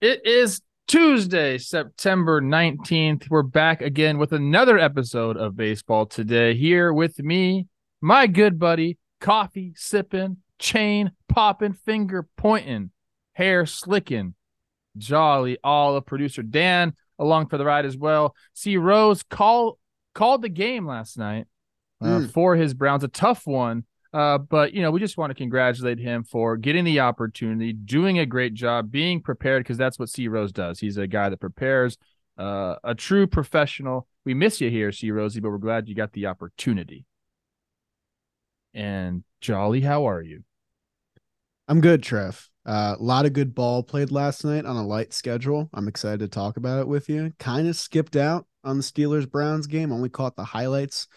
It is Tuesday, September 19th. We're back again with another episode of Baseball Today. Here with me, my good buddy, coffee sipping, chain popping, finger pointing, hair slicking, Jolly Olive producer Dan along for the ride as well. C Rose call called the game last night uh, mm. for his Browns, a tough one. Uh, but you know, we just want to congratulate him for getting the opportunity, doing a great job, being prepared because that's what C Rose does. He's a guy that prepares, uh, a true professional. We miss you here, C Rosie, but we're glad you got the opportunity. And Jolly, how are you? I'm good, Trev. A uh, lot of good ball played last night on a light schedule. I'm excited to talk about it with you. Kind of skipped out on the Steelers Browns game, only caught the highlights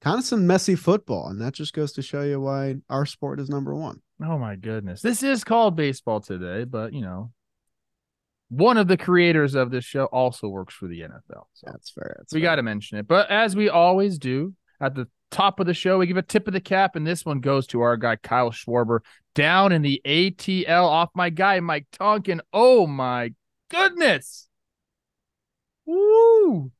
kind of some messy football. And that just goes to show you why our sport is number one. Oh my goodness. This is called baseball today, but you know, one of the creators of this show also works for the NFL. So that's fair. That's we got to mention it. But as we always do at the top of the show, we give a tip of the cap, and this one goes to our guy Kyle Schwarber down in the ATL off my guy Mike Tonkin. Oh my goodness. Woo!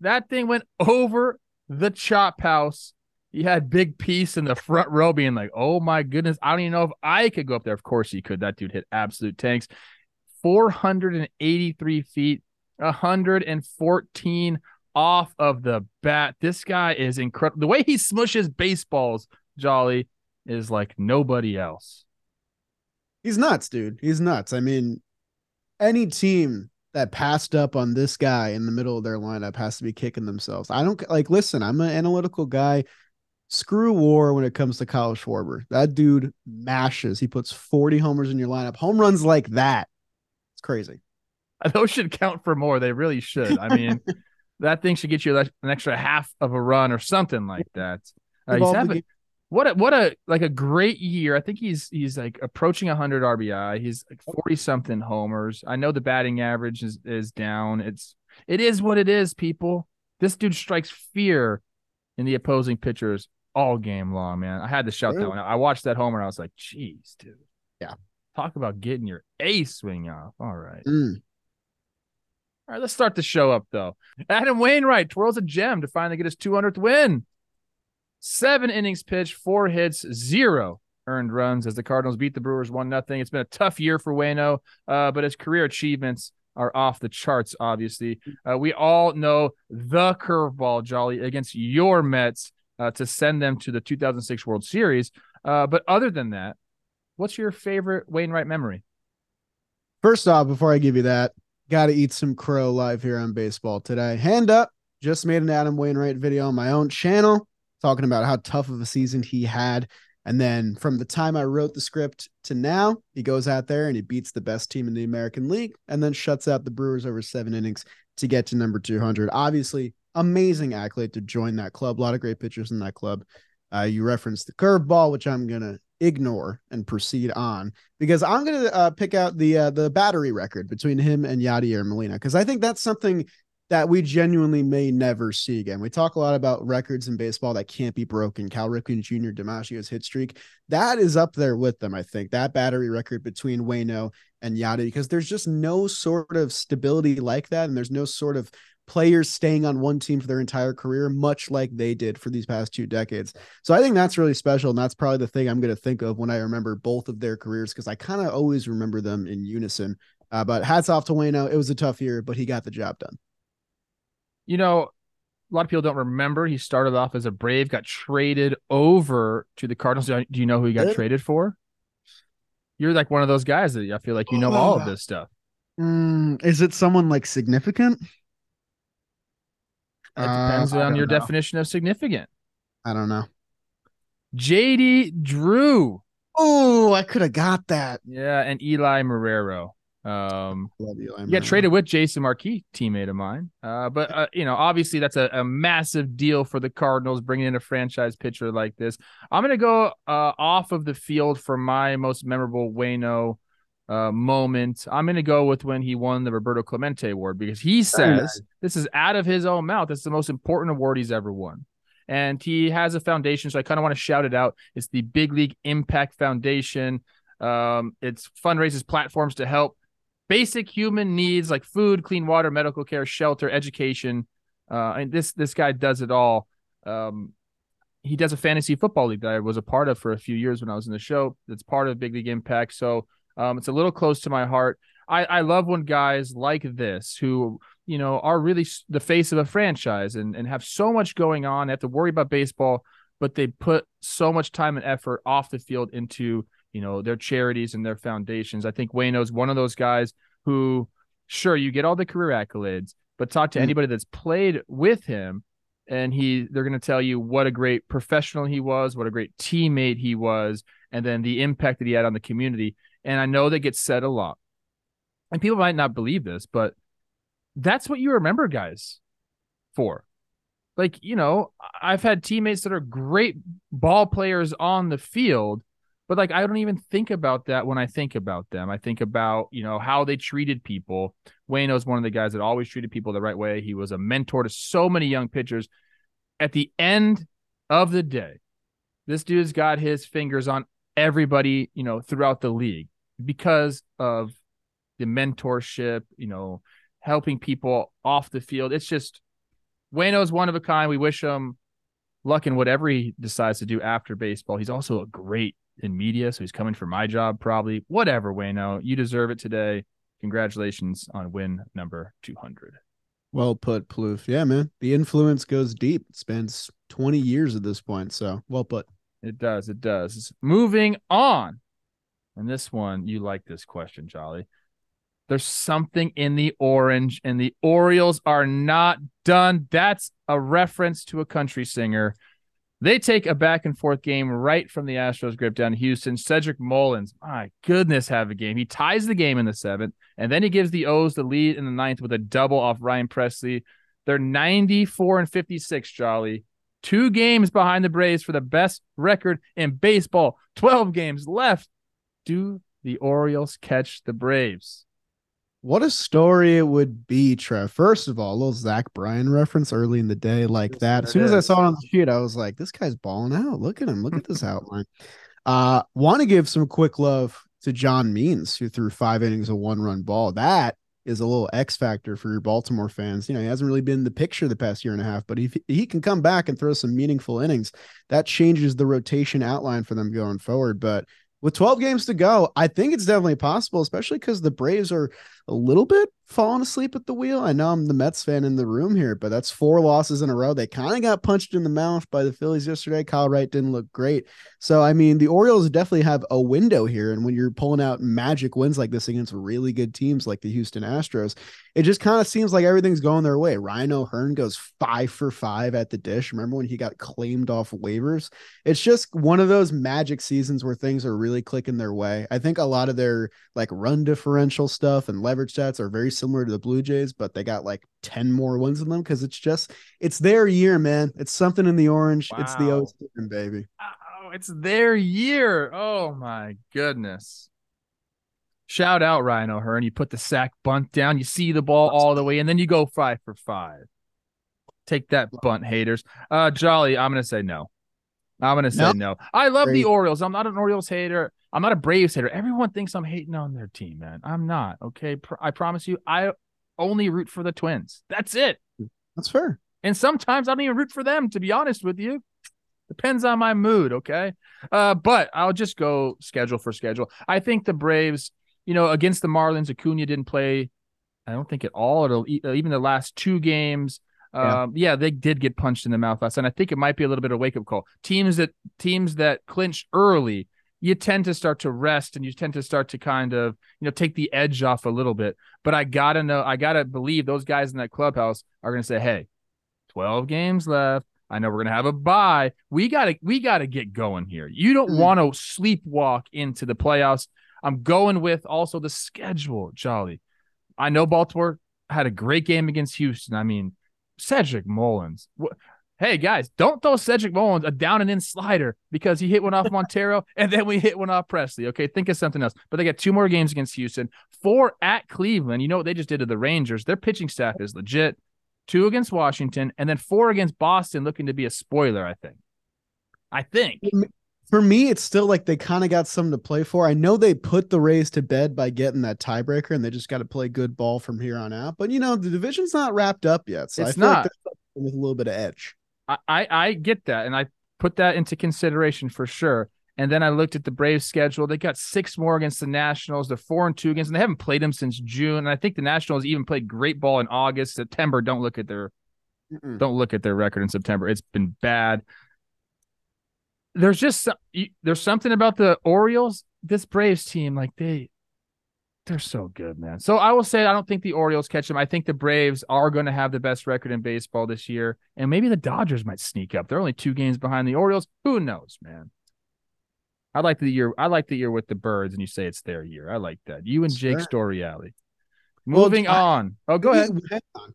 That thing went over the chop house. He had Big Piece in the front row being like, oh my goodness, I don't even know if I could go up there. Of course he could. That dude hit absolute tanks. 483 feet, 114 off of the bat. This guy is incredible. The way he smushes baseballs, Jolly, is like nobody else. He's nuts, dude. He's nuts. I mean, any team that passed up on this guy in the middle of their lineup has to be kicking themselves. I don't like listen, I'm an analytical guy. Screw war when it comes to Kyle Schwarber. That dude mashes. He puts 40 homers in your lineup. Home runs like that. It's crazy. Those should count for more. They really should. I mean, that thing should get you an extra half of a run or something like that. Uh, he's having, what a what a like a great year. I think he's he's like approaching 100 RBI. He's like 40 something homers. I know the batting average is is down. It's it is what it is, people. This dude strikes fear in the opposing pitchers all game long, man. I had to shout that one. I watched that homer. I was like, "Jeez, dude." Yeah. Talk about getting your A swing off. All right. Mm. All right, let's start the show up though. Adam Wainwright twirls a gem to finally get his 200th win. Seven innings pitched, four hits, zero earned runs as the Cardinals beat the Brewers one nothing. It's been a tough year for Wayno, uh, but his career achievements are off the charts. Obviously, uh, we all know the curveball jolly against your Mets uh, to send them to the 2006 World Series. Uh, but other than that, what's your favorite Wainwright memory? First off, before I give you that, got to eat some crow live here on baseball today. Hand up, just made an Adam Wainwright video on my own channel talking about how tough of a season he had. And then from the time I wrote the script to now, he goes out there and he beats the best team in the American League and then shuts out the Brewers over seven innings to get to number 200. Obviously, amazing accolade to join that club. A lot of great pitchers in that club. Uh, you referenced the curveball, which I'm going to ignore and proceed on because I'm going to uh, pick out the uh, the battery record between him and Yadier Molina because I think that's something that we genuinely may never see again. We talk a lot about records in baseball that can't be broken. Cal Ripken Jr., DiMaggio's hit streak, that is up there with them, I think. That battery record between Wayno and Yadi, because there's just no sort of stability like that. And there's no sort of players staying on one team for their entire career, much like they did for these past two decades. So I think that's really special. And that's probably the thing I'm going to think of when I remember both of their careers, because I kind of always remember them in unison. Uh, but hats off to Wayno. It was a tough year, but he got the job done. You know, a lot of people don't remember he started off as a Brave, got traded over to the Cardinals. Do you know who he got traded for? You're like one of those guys that I feel like you know all of this stuff. Mm, is it someone like significant? It depends uh, on your know. definition of significant. I don't know. JD Drew. Oh, I could have got that. Yeah, and Eli Marrero. Um, yeah, traded with Jason Marquis, teammate of mine. Uh, but uh, you know, obviously that's a, a, massive deal for the Cardinals bringing in a franchise pitcher like this. I'm gonna go uh, off of the field for my most memorable Wayno uh, moment. I'm gonna go with when he won the Roberto Clemente Award because he says this is out of his own mouth. It's the most important award he's ever won. And he has a foundation, so I kind of want to shout it out. It's the Big League Impact Foundation. Um, it's fundraises platforms to help basic human needs like food, clean water, medical care, shelter, education. Uh, and this this guy does it all. Um, he does a fantasy football league that I was a part of for a few years when I was in the show. That's part of Big League Impact. So um, it's a little close to my heart. I, I love when guys like this who you know are really the face of a franchise and, and have so much going on, they have to worry about baseball, but they put so much time and effort off the field into you know their charities and their foundations. I think Wayno's one of those guys who, sure, you get all the career accolades, but talk to mm-hmm. anybody that's played with him, and he they're going to tell you what a great professional he was, what a great teammate he was, and then the impact that he had on the community. And I know that gets said a lot and people might not believe this, but that's what you remember guys for. Like, you know, I've had teammates that are great ball players on the field, but like I don't even think about that when I think about them. I think about, you know, how they treated people. Wayne was one of the guys that always treated people the right way. He was a mentor to so many young pitchers. At the end of the day, this dude's got his fingers on everybody, you know, throughout the league because of the mentorship, you know, helping people off the field. It's just Wayno's one of a kind. We wish him luck in whatever he decides to do after baseball. He's also a great in media, so he's coming for my job probably. Whatever, Wayno, you deserve it today. Congratulations on win number 200. Well put, Plouffe. Yeah, man. The influence goes deep. It spans 20 years at this point. So well put. It does. It does. Moving on. And this one, you like this question, Jolly. There's something in the orange, and the Orioles are not done. That's a reference to a country singer. They take a back and forth game right from the Astros grip down Houston. Cedric Mullins, my goodness, have a game. He ties the game in the seventh, and then he gives the O's the lead in the ninth with a double off Ryan Pressly. They're 94 and 56, Jolly. Two games behind the Braves for the best record in baseball. 12 games left. Do the Orioles catch the Braves? What a story it would be, Trev. First of all, a little Zach Bryan reference early in the day, like that. As soon as I saw it on the sheet, I was like, this guy's balling out. Look at him. Look at this outline. Uh, want to give some quick love to John Means, who threw five innings of one run ball. That is a little X factor for your Baltimore fans. You know, he hasn't really been the picture the past year and a half, but if he can come back and throw some meaningful innings, that changes the rotation outline for them going forward. But with 12 games to go, I think it's definitely possible, especially because the Braves are a little bit falling asleep at the wheel. I know I'm the Mets fan in the room here, but that's four losses in a row. They kind of got punched in the mouth by the Phillies yesterday. Kyle Wright didn't look great. So, I mean, the Orioles definitely have a window here. And when you're pulling out magic wins like this against really good teams like the Houston Astros, it just kind of seems like everything's going their way. Ryan O'Hearn goes five for five at the dish. Remember when he got claimed off waivers? It's just one of those magic seasons where things are really clicking their way. I think a lot of their like run differential stuff and leverage stats are very similar to the Blue Jays, but they got like 10 more wins than them because it's just it's their year, man. It's something in the orange. Wow. It's the O's baby. Oh, it's their year. Oh my goodness. Shout out Ryan O'Hearn. You put the sack bunt down, you see the ball all the way, and then you go five for five. Take that bunt, haters. Uh Jolly, I'm gonna say no. I'm gonna say no. no. I love the Orioles. I'm not an Orioles hater. I'm not a Braves hater. Everyone thinks I'm hating on their team, man. I'm not. Okay, I promise you. I only root for the Twins. That's it. That's fair. And sometimes I don't even root for them. To be honest with you, depends on my mood. Okay, uh, but I'll just go schedule for schedule. I think the Braves, you know, against the Marlins, Acuna didn't play. I don't think at all. It'll even the last two games. Yeah. Um, yeah, they did get punched in the mouth last, and I think it might be a little bit of a wake up call. Teams that teams that clinch early, you tend to start to rest, and you tend to start to kind of you know take the edge off a little bit. But I gotta know, I gotta believe those guys in that clubhouse are gonna say, "Hey, twelve games left. I know we're gonna have a bye. We gotta we gotta get going here. You don't mm-hmm. want to sleepwalk into the playoffs. I'm going with also the schedule, Jolly. I know Baltimore had a great game against Houston. I mean, Cedric Mullins. Hey guys, don't throw Cedric Mullins a down and in slider because he hit one off Montero and then we hit one off Pressly. Okay, think of something else. But they got two more games against Houston, four at Cleveland. You know what they just did to the Rangers? Their pitching staff is legit. Two against Washington and then four against Boston, looking to be a spoiler. I think. I think. For me, it's still like they kind of got something to play for. I know they put the Rays to bed by getting that tiebreaker, and they just got to play good ball from here on out. But you know, the division's not wrapped up yet, so It's I feel not. like with a little bit of edge. I, I I get that, and I put that into consideration for sure. And then I looked at the Braves schedule. They got six more against the Nationals. They're four and two against, and they haven't played them since June. And I think the Nationals even played great ball in August, September. Don't look at their Mm-mm. don't look at their record in September. It's been bad. There's just some- there's something about the Orioles. This Braves team, like they, they're so good, man. So I will say I don't think the Orioles catch them. I think the Braves are going to have the best record in baseball this year, and maybe the Dodgers might sneak up. They're only two games behind the Orioles. Who knows, man? I like the year. I like the year with the Birds, and you say it's their year. I like that. You and Jake. Storiale. Well, Moving I- on. Oh, go ahead.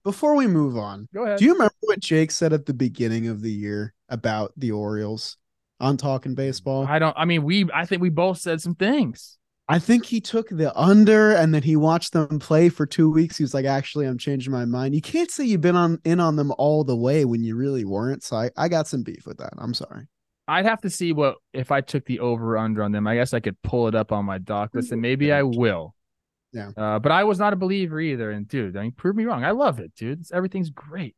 Before we move on, Go ahead. do you remember what Jake said at the beginning of the year about the Orioles on Talking mm, Baseball? I don't. I mean, we. I think we both said some things. I think he took the under and then he watched them play for two weeks. He was like, actually, I'm changing my mind. You can't say you've been on in on them all the way when you really weren't. So I, I got some beef with that. I'm sorry. I'd have to see what if I took the over under on them. I guess I could pull it up on my doc list, and maybe I will. Yeah. Uh, but I was not a believer either. And dude, I mean, prove me wrong. I love it, dude. It's, everything's great.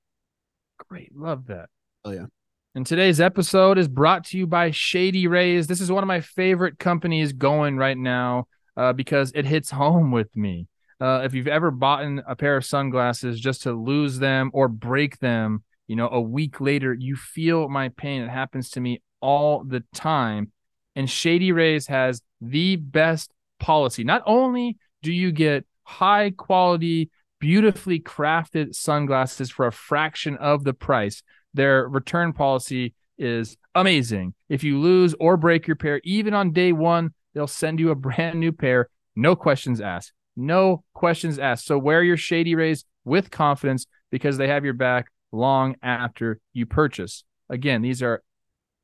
Great. Love that. Oh, yeah. And today's episode is brought to you by Shady Rays. This is one of my favorite companies going right now uh, because it hits home with me. Uh, if you've ever bought a pair of sunglasses just to lose them or break them, you know, a week later, you feel my pain. It happens to me all the time. And Shady Rays has the best policy. Not only do you get high quality, beautifully crafted sunglasses for a fraction of the price, their return policy is amazing. If you lose or break your pair, even on day one, they'll send you a brand new pair. No questions asked. No questions asked. So wear your Shady Rays with confidence because they have your back long after you purchase. Again, these are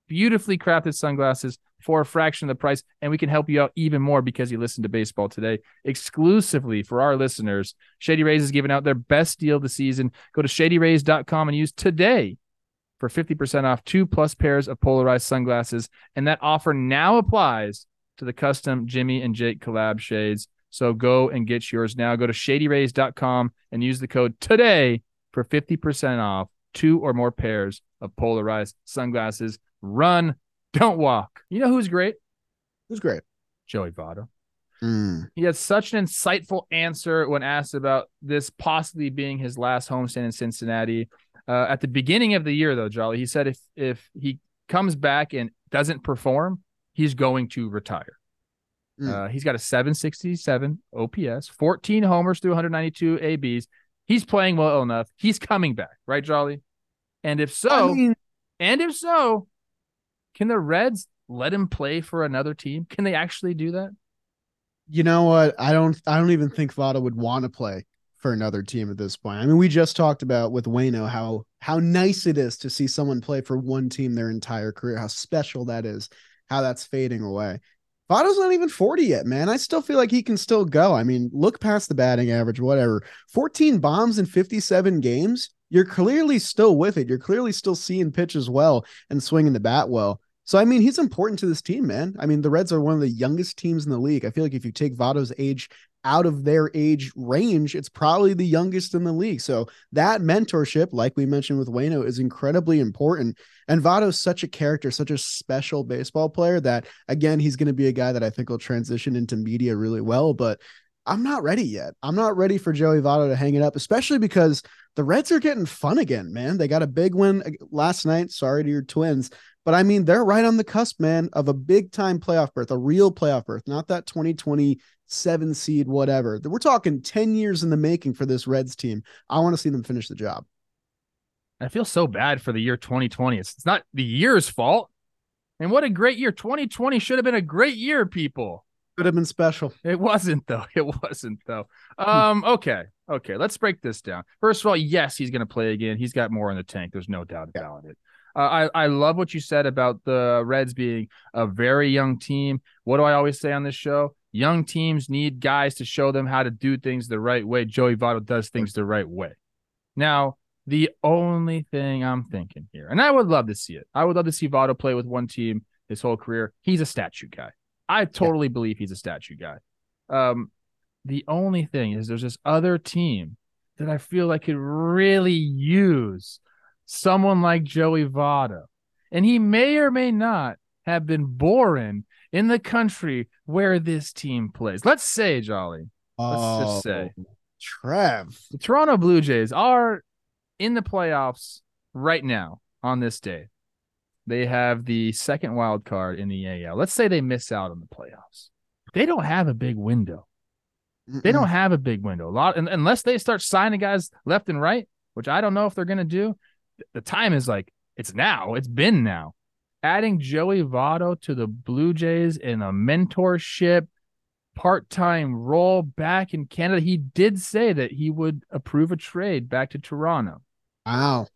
beautifully crafted sunglasses for a fraction of the price, and we can help you out even more because you listen to baseball today exclusively for our listeners. Shady Rays is giving out their best deal of the season. Go to shadyrays.com and use today for 50% off two plus pairs of polarized sunglasses. And that offer now applies to the custom Jimmy and Jake collab shades. So go and get yours now. Go to shadyrays.com and use the code today for 50% off two or more pairs of polarized sunglasses. Run, don't walk. You know who's great? Who's great. Joey Votto. Mm. He had such an insightful answer when asked about this possibly being his last homestand in Cincinnati. Uh, at the beginning of the year, though, Jolly, he said if if he comes back and doesn't perform, he's going to retire. Mm. Uh, he's got a 767 OPS, 14 homers through 192 ABs. He's playing well enough. He's coming back, right, Jolly? And if so, I mean, and if so, can the Reds let him play for another team? Can they actually do that? you know what? I don't. I don't even think Votto would want to play for another team at this point. I mean, we just talked about with Wayno how how nice it is to see someone play for one team their entire career. How special that is. How that's fading away. Votto's not even 40 yet, man. I still feel like he can still go. I mean, look past the batting average, whatever. 14 bombs in 57 games. You're clearly still with it. You're clearly still seeing pitches well and swinging the bat well. So I mean, he's important to this team, man. I mean, the Reds are one of the youngest teams in the league. I feel like if you take Votto's age out of their age range, it's probably the youngest in the league. So that mentorship, like we mentioned with Wayno, is incredibly important. And Votto's such a character, such a special baseball player that again, he's going to be a guy that I think will transition into media really well. But I'm not ready yet. I'm not ready for Joey Votto to hang it up, especially because the Reds are getting fun again, man. They got a big win uh, last night. Sorry to your twins. But I mean, they're right on the cusp, man, of a big time playoff berth, a real playoff berth, not that 2027 seed, whatever. We're talking 10 years in the making for this Reds team. I want to see them finish the job. I feel so bad for the year 2020. It's, it's not the year's fault. And what a great year. 2020 should have been a great year, people. Could have been special. It wasn't though. It wasn't though. Um, okay. Okay, let's break this down. First of all, yes, he's going to play again. He's got more in the tank. There's no doubt about it. Uh, I I love what you said about the Reds being a very young team. What do I always say on this show? Young teams need guys to show them how to do things the right way. Joey Votto does things the right way. Now, the only thing I'm thinking here, and I would love to see it. I would love to see Votto play with one team his whole career. He's a statue guy. I totally yeah. believe he's a statue guy. Um, the only thing is there's this other team that I feel like could really use someone like Joey Votto. And he may or may not have been born in the country where this team plays. Let's say, Jolly. Let's oh, just say. Trev. The Toronto Blue Jays are in the playoffs right now on this day. They have the second wild card in the AL. Let's say they miss out on the playoffs. They don't have a big window. Mm-mm. They don't have a big window. A lot unless they start signing guys left and right, which I don't know if they're going to do. The time is like it's now. It's been now. Adding Joey Votto to the Blue Jays in a mentorship part-time role back in Canada. He did say that he would approve a trade back to Toronto. Wow.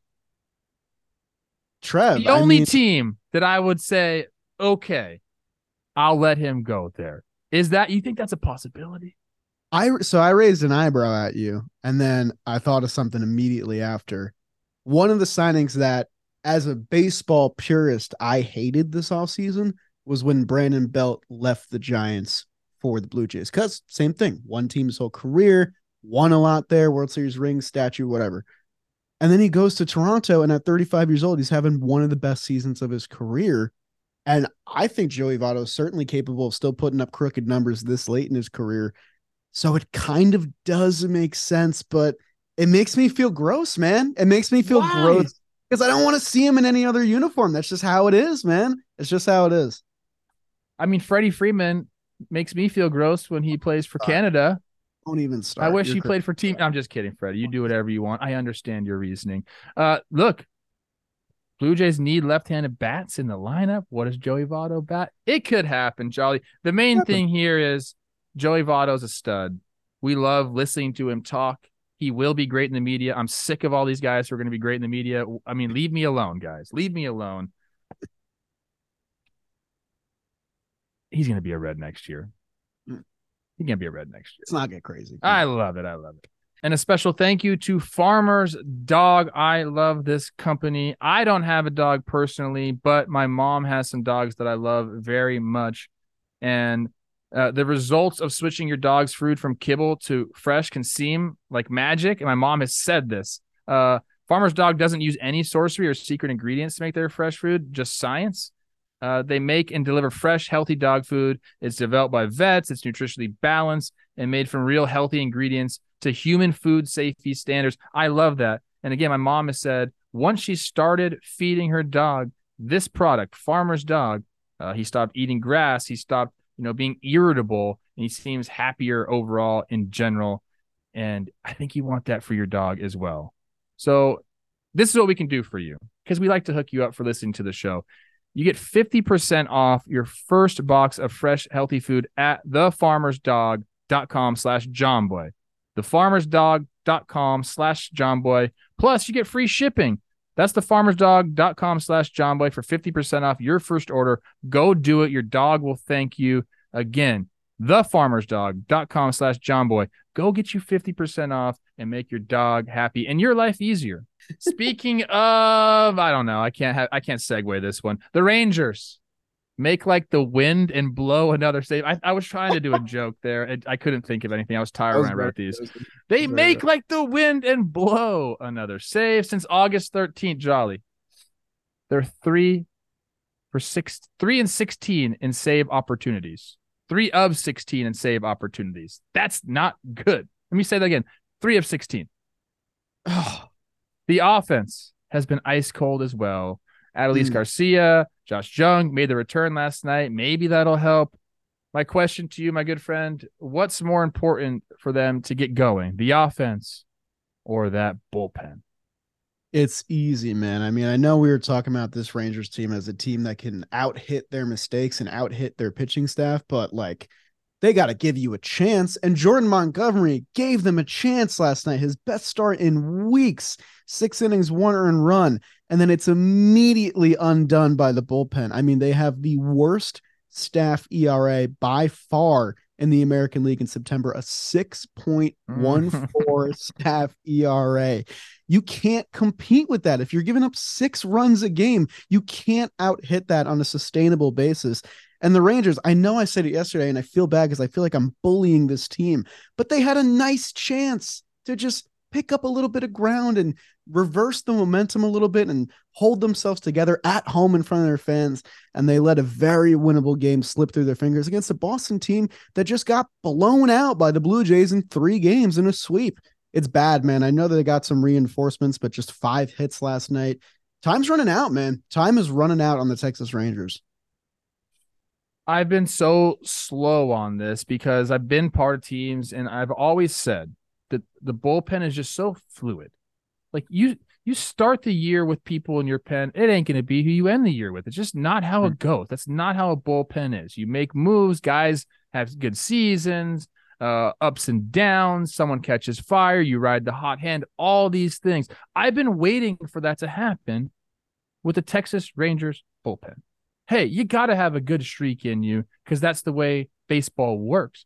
Trev. The only mean... team that I would say, okay, I'll let him go there. Is that you think that's a possibility? I so I raised an eyebrow at you, and then I thought of something immediately after. One of the signings that, as a baseball purist, I hated this offseason was when Brandon Belt left the Giants for the Blue Jays. Because same thing, one team's whole career, won a lot there, World Series ring, statue, whatever. And then he goes to Toronto, and at 35 years old, he's having one of the best seasons of his career. And I think Joey Votto is certainly capable of still putting up crooked numbers this late in his career. So it kind of does make sense, but it makes me feel gross, man. It makes me feel Why? gross because I don't want to see him in any other uniform. That's just how it is, man. It's just how it is. I mean, Freddie Freeman makes me feel gross when he plays for Canada. Don't even start. I wish You're he played for team. I'm just kidding, Freddie. You do whatever you want. I understand your reasoning. Uh, look, Blue Jays need left-handed bats in the lineup. What does Joey Votto bat? It could happen, Jolly. The main thing here is Joey Votto's a stud. We love listening to him talk. He will be great in the media. I'm sick of all these guys who are going to be great in the media. I mean, leave me alone, guys. Leave me alone. He's going to be a red next year. Hmm. He's going to be a red next year. Let's not get crazy. I love it. I love it. And a special thank you to Farmer's Dog. I love this company. I don't have a dog personally, but my mom has some dogs that I love very much. And uh, the results of switching your dog's food from kibble to fresh can seem like magic. And my mom has said this. Uh, Farmer's Dog doesn't use any sorcery or secret ingredients to make their fresh food, just science. Uh, they make and deliver fresh, healthy dog food. It's developed by vets, it's nutritionally balanced and made from real healthy ingredients to human food safety standards. I love that. And again, my mom has said once she started feeding her dog this product, Farmer's Dog, uh, he stopped eating grass. He stopped you know, being irritable and he seems happier overall in general. And I think you want that for your dog as well. So this is what we can do for you because we like to hook you up for listening to the show. You get 50% off your first box of fresh, healthy food at thefarmersdog.com slash jomboy. Thefarmersdog.com slash jomboy. Plus, you get free shipping. That's the thefarmersdog.com slash jomboy for 50% off your first order. Go do it. Your dog will thank you. Again, thefarmersdog.com slash jomboy. Go get you 50% off and make your dog happy and your life easier. Speaking of, I don't know, I can't have I can't segue this one. The Rangers make like the wind and blow another save. I, I was trying to do a joke there. I, I couldn't think of anything. I was tired was when I wrote these. They make like the wind and blow another save since August 13th. Jolly. They're three for six, three and 16 in save opportunities. Three of 16 in save opportunities. That's not good. Let me say that again. Three of 16. Oh, the offense has been ice cold as well. Adolis mm. Garcia, Josh Jung made the return last night. Maybe that'll help. My question to you, my good friend, what's more important for them to get going, the offense or that bullpen? It's easy, man. I mean, I know we were talking about this Rangers team as a team that can out hit their mistakes and out hit their pitching staff, but like they got to give you a chance. And Jordan Montgomery gave them a chance last night, his best start in weeks, six innings, one earned run. And then it's immediately undone by the bullpen. I mean, they have the worst staff ERA by far in the American League in September, a 6.14 mm. staff ERA. You can't compete with that. If you're giving up six runs a game, you can't out hit that on a sustainable basis. And the Rangers, I know I said it yesterday and I feel bad because I feel like I'm bullying this team, but they had a nice chance to just pick up a little bit of ground and reverse the momentum a little bit and hold themselves together at home in front of their fans. And they let a very winnable game slip through their fingers against a Boston team that just got blown out by the Blue Jays in three games in a sweep. It's bad, man. I know that they got some reinforcements, but just five hits last night. Time's running out, man. Time is running out on the Texas Rangers. I've been so slow on this because I've been part of teams and I've always said that the bullpen is just so fluid. Like you you start the year with people in your pen, it ain't gonna be who you end the year with. It's just not how it hmm. goes. That's not how a bullpen is. You make moves, guys have good seasons, uh, ups and downs. Someone catches fire, you ride the hot hand. All these things. I've been waiting for that to happen with the Texas Rangers bullpen. Hey, you got to have a good streak in you because that's the way baseball works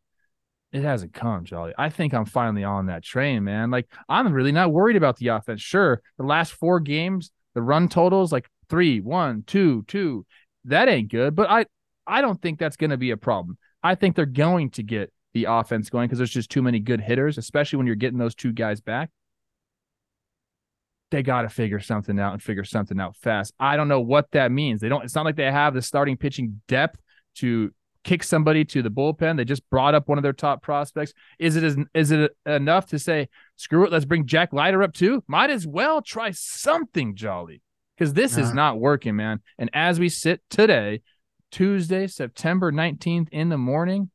it hasn't come, Jolly. I think I'm finally on that train, man. Like I'm really not worried about the offense. Sure, the last four games, the run totals like three, one, two, two. That ain't good, but I I don't think that's going to be a problem. I think they're going to get the offense going because there's just too many good hitters, especially when you're getting those two guys back. They got to figure something out and figure something out fast. I don't know what that means. They don't. It's not like they have the starting pitching depth to kick somebody to the bullpen. They just brought up one of their top prospects. Is it is it enough to say screw it? Let's bring Jack Leiter up too. Might as well try something jolly because this is not working, man. And as we sit today, Tuesday, September nineteenth in the morning,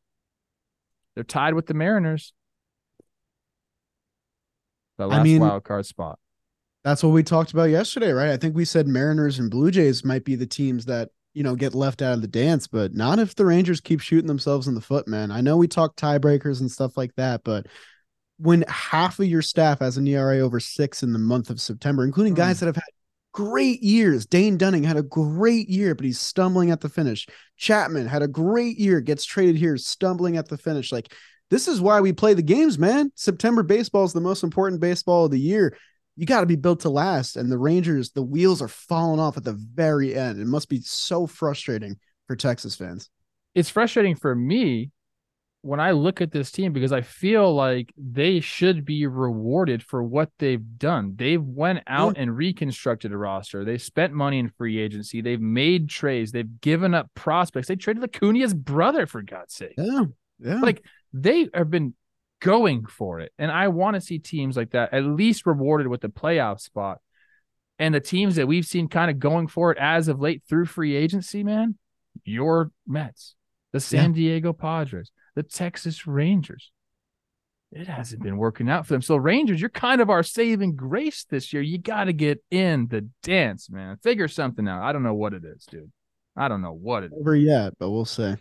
they're tied with the Mariners. The last I mean, wild card spot. That's what we talked about yesterday, right? I think we said Mariners and Blue Jays might be the teams that you know, get left out of the dance, but not if the Rangers keep shooting themselves in the foot, man. I know we talk tiebreakers and stuff like that, but when half of your staff has an ERA over six in the month of September, including guys mm. that have had great years. Dane Dunning had a great year, but he's stumbling at the finish. Chapman had a great year, gets traded here, stumbling at the finish. Like, this is why we play the games, man. September baseball is the most important baseball of the year you got to be built to last. And the Rangers, the wheels are falling off at the very end. It must be so frustrating for Texas fans. It's frustrating for me when I look at this team because I feel like they should be rewarded for what they've done. They've went out yeah. and reconstructed a roster. They spent money in free agency. They've made trades. They've given up prospects. They traded Acuna's brother for God's sake. Yeah, yeah. Like they have been going for it. And I want to see teams like that at least rewarded with the playoff spot. And the teams that we've seen kind of going for it as of late through free agency, man, your Mets, the San yeah. Diego Padres, the Texas Rangers. It hasn't been working out for them. So, Rangers, you're kind of our saving grace this year. You got to get in the dance, man. Figure something out. I don't know what it is, dude. I don't know what it Never is. yet, but we'll see.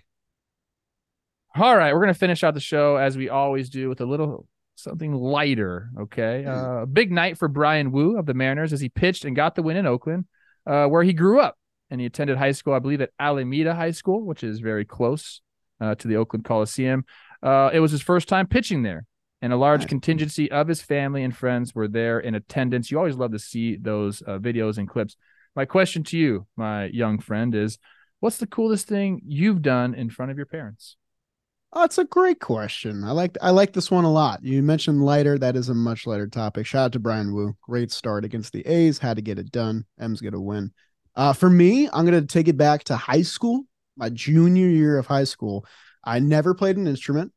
All right, we're gonna finish out the show as we always do with a little something lighter. Okay, hmm. uh, big night for Brian Woo of the Mariners as he pitched and got the win in Oakland, uh, where he grew up and he attended high school, I believe, at Alameda High School, which is very close uh, to the Oakland Coliseum. Uh, it was his first time pitching there, and a large nice. contingency of his family and friends were there in attendance. You always love to see those uh, videos and clips. My question to you, my young friend, is what's the coolest thing you've done in front of your parents? Oh, it's a great question. I like I like this one a lot. You mentioned lighter. That is a much lighter topic. Shout out to Brian Woo. Great start against the A's. Had to get it done. M's gonna win. Uh, for me, I'm gonna take it back to high school. My junior year of high school, I never played an instrument.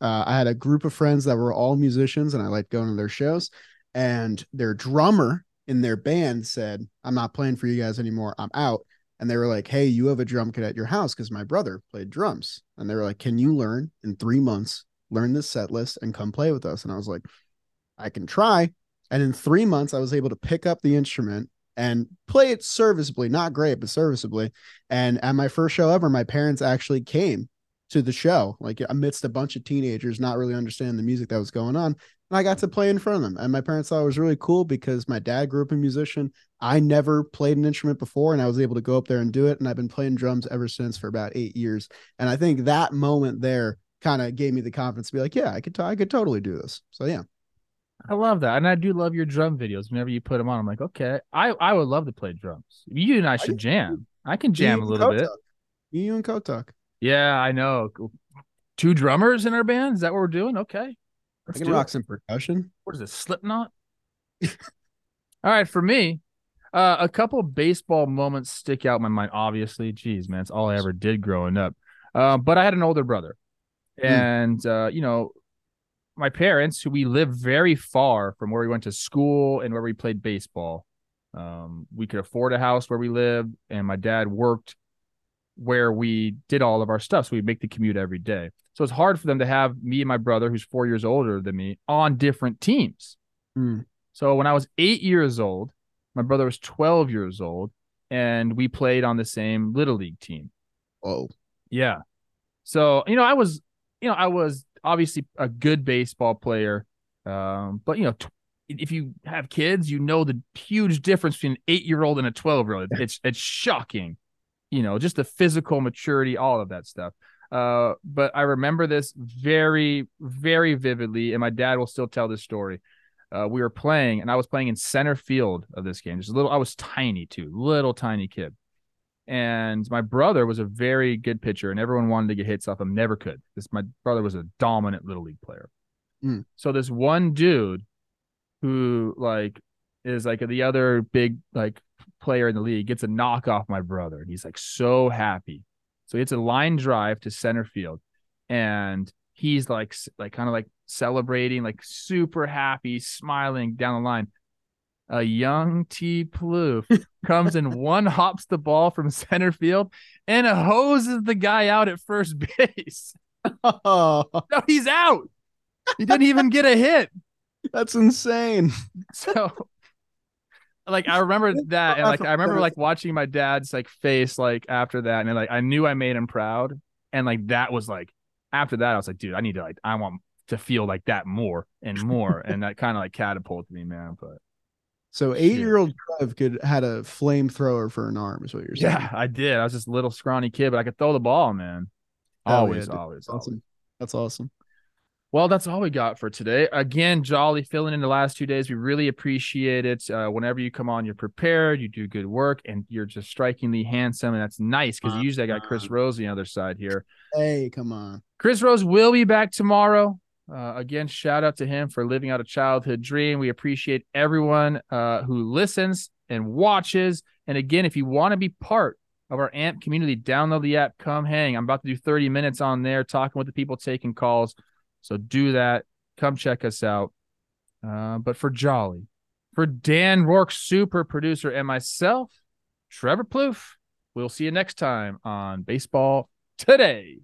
Uh, I had a group of friends that were all musicians, and I liked going to their shows. And their drummer in their band said, "I'm not playing for you guys anymore. I'm out." And they were like, "Hey, you have a drum kit at your house because my brother played drums." And they were like, "Can you learn in three months? Learn this set list and come play with us?" And I was like, "I can try." And in three months, I was able to pick up the instrument and play it serviceably, not great, but serviceably. And at my first show ever, my parents actually came to the show, like amidst a bunch of teenagers not really understanding the music that was going on. And I got to play in front of them. And my parents thought it was really cool because my dad grew up a musician. I never played an instrument before and I was able to go up there and do it. And I've been playing drums ever since for about eight years. And I think that moment there kind of gave me the confidence to be like, yeah, I could, t- I could totally do this. So yeah, I love that, and I do love your drum videos. Whenever you put them on, I'm like, okay, I I would love to play drums. You and I should jam. I can jam a little bit. You and Kotak. Yeah, I know. Two drummers in our band. Is that what we're doing? Okay, I let's can do rock it. some percussion. What is it? Slipknot. All right, for me, uh, a couple baseball moments stick out in my mind. Obviously, geez, man, it's all I ever did growing up. Uh, but I had an older brother, Hmm. and uh, you know, my parents, who we lived very far from where we went to school and where we played baseball. Um, we could afford a house where we lived, and my dad worked where we did all of our stuff, so we'd make the commute every day. So it's hard for them to have me and my brother, who's four years older than me, on different teams. Mm. So when I was eight years old, my brother was 12 years old, and we played on the same little league team. Oh, Yeah. So, you know, I was, you know, I was obviously a good baseball player. Um, but you know, t- if you have kids, you know the huge difference between an eight year old and a 12 year old. It's it's shocking, you know, just the physical maturity, all of that stuff. Uh, but I remember this very, very vividly, and my dad will still tell this story. Uh, we were playing, and I was playing in center field of this game. Just a little, I was tiny too, little tiny kid and my brother was a very good pitcher and everyone wanted to get hits off him never could this my brother was a dominant little league player Mm. so this one dude who like is like the other big like player in the league gets a knock off my brother and he's like so happy so he hits a line drive to center field and he's like like kind of like celebrating like super happy smiling down the line a young T Plouffe comes and one hops the ball from center field and hoses the guy out at first base. oh, No, he's out. He didn't even get a hit. that's insane. So like I remember that and like I remember like watching my dad's like face like after that and like I knew I made him proud and like that was like after that I was like dude I need to like I want to feel like that more and more and that kind of like catapulted me man but So eight year old Trev could had a flamethrower for an arm, is what you're saying. Yeah, I did. I was just a little scrawny kid, but I could throw the ball, man. Hell yeah, Always, awesome. always, That's awesome. That's awesome. Well, that's all we got for today. Again, Jolly filling in the last two days. We really appreciate it. Uh, whenever you come on, you're prepared, you do good work, and you're just strikingly handsome. And that's nice because usually I got Chris Rose on the other side here. Hey, come on. Chris Rose will be back tomorrow. Uh, again, shout out to him for living out a childhood dream. We appreciate everyone uh, who listens and watches. And again, if you want to be part of our AMP community, download the app, come hang. I'm about to do 30 minutes on there talking with the people taking calls. So do that. Come check us out. Uh, but for Jolly, for Dan Rourke, super producer, and myself, Trevor Plouffe, we'll see you next time on Baseball Today.